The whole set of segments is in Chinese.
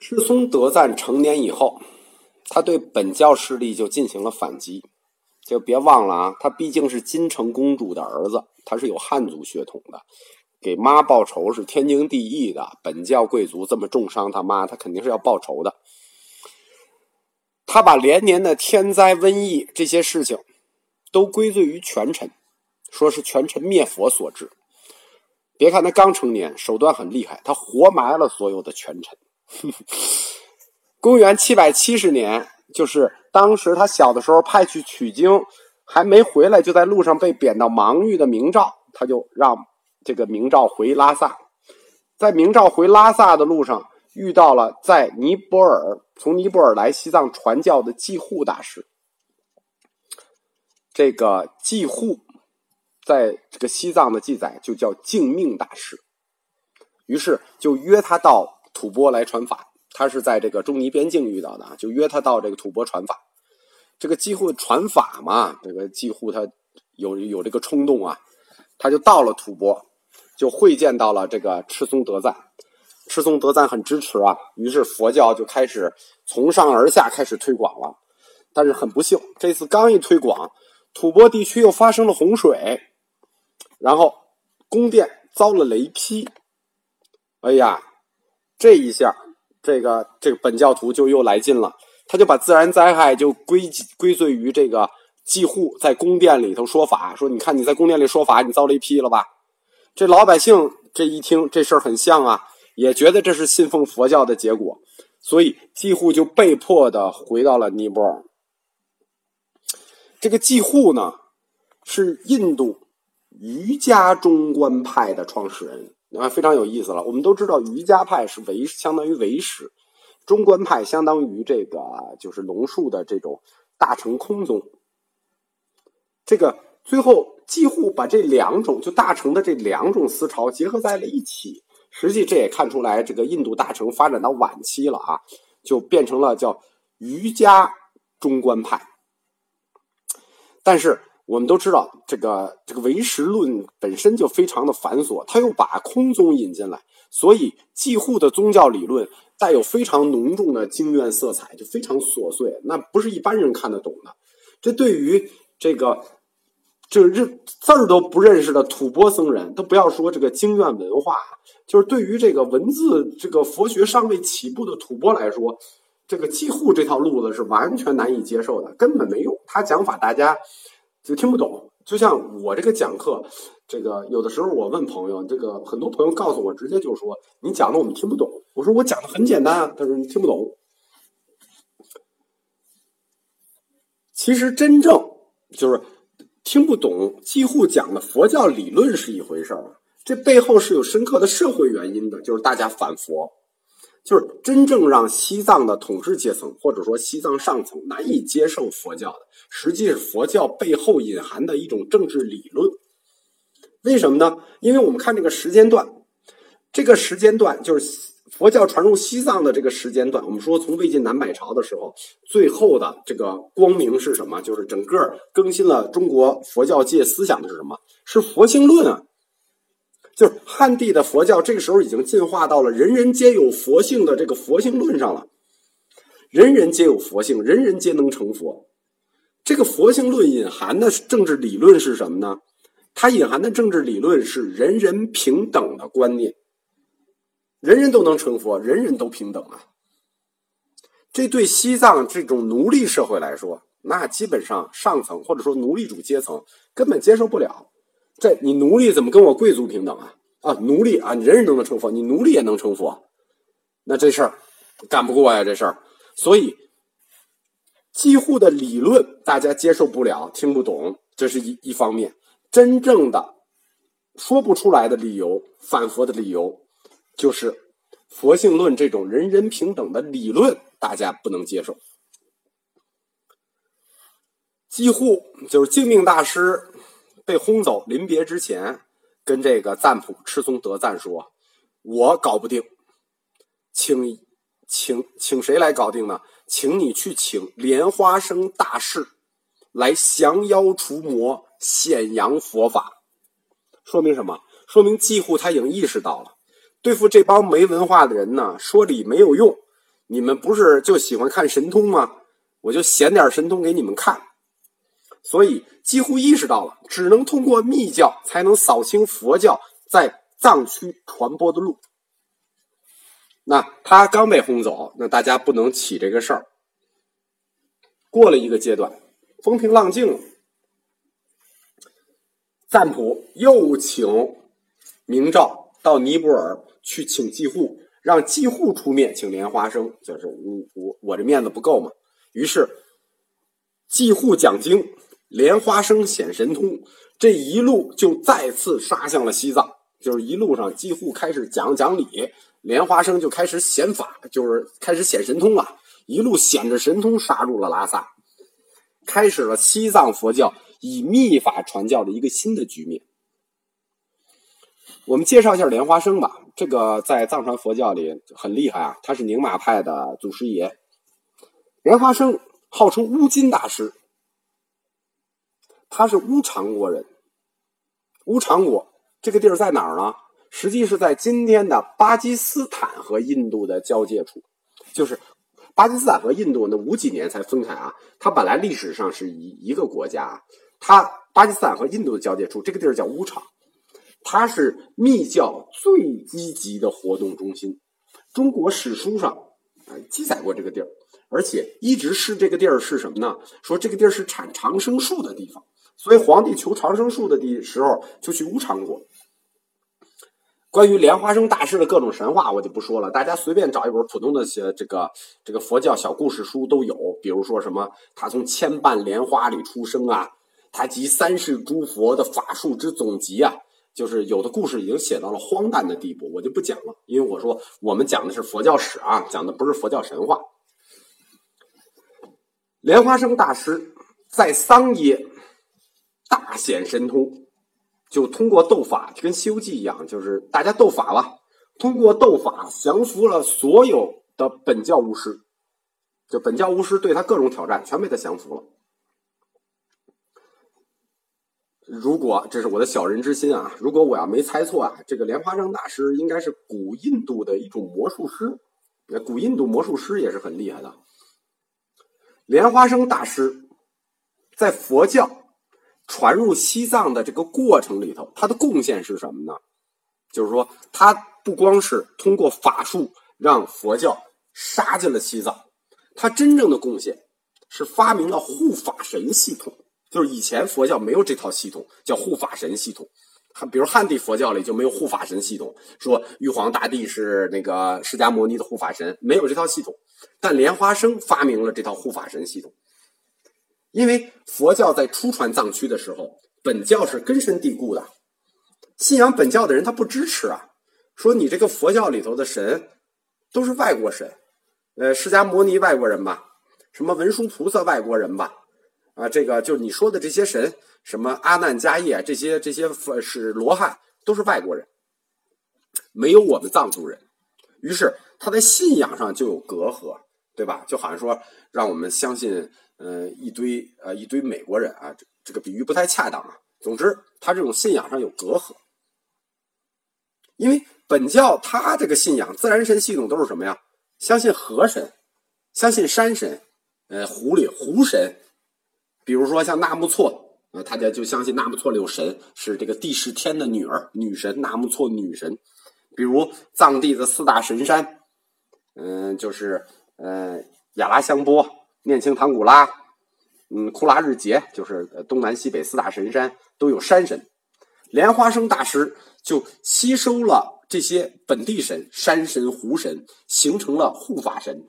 赤松德赞成年以后，他对本教势力就进行了反击。就别忘了啊，他毕竟是金城公主的儿子，他是有汉族血统的，给妈报仇是天经地义的。本教贵族这么重伤他妈，他肯定是要报仇的。他把连年的天灾瘟疫这些事情都归罪于权臣，说是权臣灭佛所致。别看他刚成年，手段很厉害，他活埋了所有的权臣。公元七百七十年，就是当时他小的时候派去取经，还没回来，就在路上被贬到芒域的明照，他就让这个明照回拉萨。在明照回拉萨的路上，遇到了在尼泊尔从尼泊尔来西藏传教的济护大师。这个济护，在这个西藏的记载就叫净命大师，于是就约他到。吐蕃来传法，他是在这个中尼边境遇到的，就约他到这个吐蕃传法。这个几乎传法嘛，这个几乎他有有这个冲动啊，他就到了吐蕃，就会见到了这个赤松德赞。赤松德赞很支持啊，于是佛教就开始从上而下开始推广了。但是很不幸，这次刚一推广，吐蕃地区又发生了洪水，然后宫殿遭了雷劈。哎呀！这一下，这个这个本教徒就又来劲了，他就把自然灾害就归归罪于这个祭户在宫殿里头说法，说你看你在宫殿里说法，你遭雷劈了吧？这老百姓这一听这事儿很像啊，也觉得这是信奉佛教的结果，所以祭户就被迫的回到了尼泊尔。这个祭户呢，是印度瑜伽中观派的创始人。啊，非常有意思了。我们都知道，瑜伽派是唯相当于唯识，中观派相当于这个就是龙树的这种大乘空宗。这个最后几乎把这两种就大乘的这两种思潮结合在了一起。实际这也看出来，这个印度大乘发展到晚期了啊，就变成了叫瑜伽中观派。但是。我们都知道，这个这个唯识论本身就非常的繁琐，他又把空宗引进来，所以继护的宗教理论带有非常浓重的经院色彩，就非常琐碎，那不是一般人看得懂的。这对于这个这认字儿都不认识的吐蕃僧人，都不要说这个经院文化，就是对于这个文字这个佛学尚未起步的吐蕃来说，这个继护这条路子是完全难以接受的，根本没用。他讲法大家。就听不懂，就像我这个讲课，这个有的时候我问朋友，这个很多朋友告诉我，直接就说你讲的我们听不懂。我说我讲的很简单啊，他说你听不懂。其实真正就是听不懂，几乎讲的佛教理论是一回事儿，这背后是有深刻的社会原因的，就是大家反佛。就是真正让西藏的统治阶层，或者说西藏上层难以接受佛教的，实际是佛教背后隐含的一种政治理论。为什么呢？因为我们看这个时间段，这个时间段就是佛教传入西藏的这个时间段。我们说，从魏晋南北朝的时候，最后的这个光明是什么？就是整个更新了中国佛教界思想的是什么？是佛性论啊。就是汉地的佛教，这个时候已经进化到了人人皆有佛性的这个佛性论上了。人人皆有佛性，人人皆能成佛。这个佛性论隐含的政治理论是什么呢？它隐含的政治理论是人人平等的观念，人人都能成佛，人人都平等啊。这对西藏这种奴隶社会来说，那基本上上层或者说奴隶主阶层根本接受不了。这你奴隶怎么跟我贵族平等啊？啊，奴隶啊，你人人都能成佛，你奴隶也能成佛，那这事儿干不过呀，这事儿。所以，几乎的理论大家接受不了，听不懂，这是一一方面。真正的说不出来的理由，反佛的理由，就是佛性论这种人人平等的理论，大家不能接受。几乎就是净命大师。被轰走，临别之前，跟这个赞普赤松德赞说：“我搞不定，请请请谁来搞定呢？请你去请莲花生大士来降妖除魔，显扬佛法。说明什么？说明几乎他已经意识到了，对付这帮没文化的人呢，说理没有用，你们不是就喜欢看神通吗？我就显点神通给你们看。所以几乎意识到了，只能通过密教才能扫清佛教在藏区传播的路。那他刚被轰走，那大家不能起这个事儿。过了一个阶段，风平浪静了，赞普又请明照到尼泊尔去请继护，让继护出面请莲花生，就是我我我这面子不够嘛。于是继护讲经，莲花生显神通，这一路就再次杀向了西藏，就是一路上几乎开始讲讲理。莲花生就开始显法，就是开始显神通了，一路显着神通杀入了拉萨，开始了西藏佛教以密法传教的一个新的局面。我们介绍一下莲花生吧，这个在藏传佛教里很厉害啊，他是宁玛派的祖师爷。莲花生号称乌金大师，他是乌长国人。乌长国这个地儿在哪儿呢？实际是在今天的巴基斯坦和印度的交界处，就是巴基斯坦和印度那五几年才分开啊。它本来历史上是一一个国家，它巴基斯坦和印度的交界处，这个地儿叫乌场，它是密教最积极的活动中心。中国史书上啊记载过这个地儿，而且一直是这个地儿是什么呢？说这个地儿是产长生树的地方，所以皇帝求长生术的地时候就去乌场国。关于莲花生大师的各种神话，我就不说了。大家随便找一本普通的些这个这个佛教小故事书都有。比如说什么他从千瓣莲花里出生啊，他集三世诸佛的法术之总集啊，就是有的故事已经写到了荒诞的地步，我就不讲了。因为我说我们讲的是佛教史啊，讲的不是佛教神话。莲花生大师在桑耶大显神通。就通过斗法，就跟《西游记》一样，就是大家斗法了。通过斗法降服了所有的本教巫师，就本教巫师对他各种挑战，全被他降服了。如果这是我的小人之心啊，如果我要没猜错啊，这个莲花生大师应该是古印度的一种魔术师。那古印度魔术师也是很厉害的。莲花生大师在佛教。传入西藏的这个过程里头，他的贡献是什么呢？就是说，他不光是通过法术让佛教杀进了西藏，他真正的贡献是发明了护法神系统。就是以前佛教没有这套系统，叫护法神系统。比如汉地佛教里就没有护法神系统，说玉皇大帝是那个释迦牟尼的护法神，没有这套系统。但莲花生发明了这套护法神系统。因为佛教在初传藏区的时候，本教是根深蒂固的，信仰本教的人他不支持啊，说你这个佛教里头的神都是外国神，呃，释迦牟尼外国人吧，什么文殊菩萨外国人吧，啊，这个就是你说的这些神，什么阿难迦叶这些这些佛是罗汉都是外国人，没有我们藏族人，于是他在信仰上就有隔阂，对吧？就好像说让我们相信。嗯，一堆呃，一堆美国人啊，这这个比喻不太恰当啊。总之，他这种信仰上有隔阂，因为本教他这个信仰自然神系统都是什么呀？相信河神，相信山神，呃，湖里湖神，比如说像纳木错，呃，大家就相信纳木错里有神，是这个帝释天的女儿，女神纳木错女神。比如藏地的四大神山，嗯，就是呃，亚拉香波。念青唐古拉，嗯，库拉日杰，就是东南西北四大神山都有山神。莲花生大师就吸收了这些本地神、山神、湖神，形成了护法神，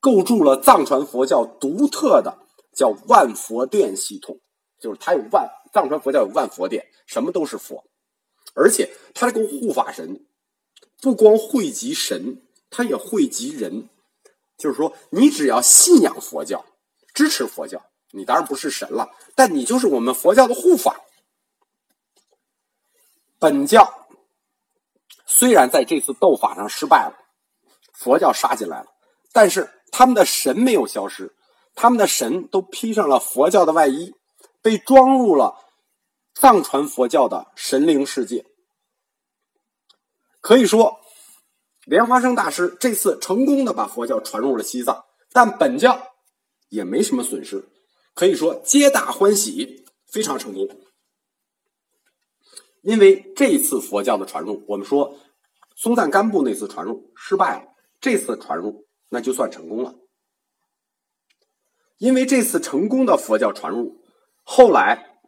构筑了藏传佛教独特的叫万佛殿系统。就是它有万藏传佛教有万佛殿，什么都是佛，而且它这个护法神不光汇集神，它也汇集人。就是说，你只要信仰佛教，支持佛教，你当然不是神了，但你就是我们佛教的护法。本教虽然在这次斗法上失败了，佛教杀进来了，但是他们的神没有消失，他们的神都披上了佛教的外衣，被装入了藏传佛教的神灵世界。可以说，莲花生大师这次成功的把佛教传入了西藏，但本教也没什么损失，可以说皆大欢喜，非常成功。因为这次佛教的传入，我们说松赞干布那次传入失败了，这次传入那就算成功了。因为这次成功的佛教传入，后来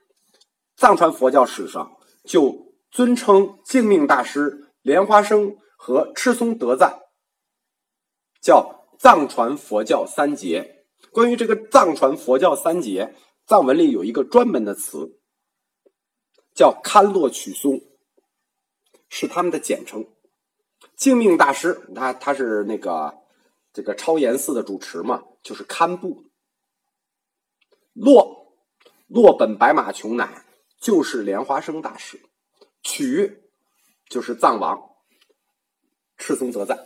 藏传佛教史上就尊称净命大师莲花生。和赤松德赞叫藏传佛教三杰。关于这个藏传佛教三杰，藏文里有一个专门的词，叫堪洛曲松，是他们的简称。净命大师，他他是那个这个超严寺的主持嘛，就是堪布。洛洛本白马琼乃就是莲花生大师，曲就是藏王。赤松则赞，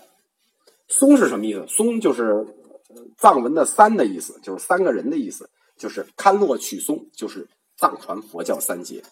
松是什么意思？松就是藏文的三的意思，就是三个人的意思，就是堪洛曲松，就是藏传佛教三杰。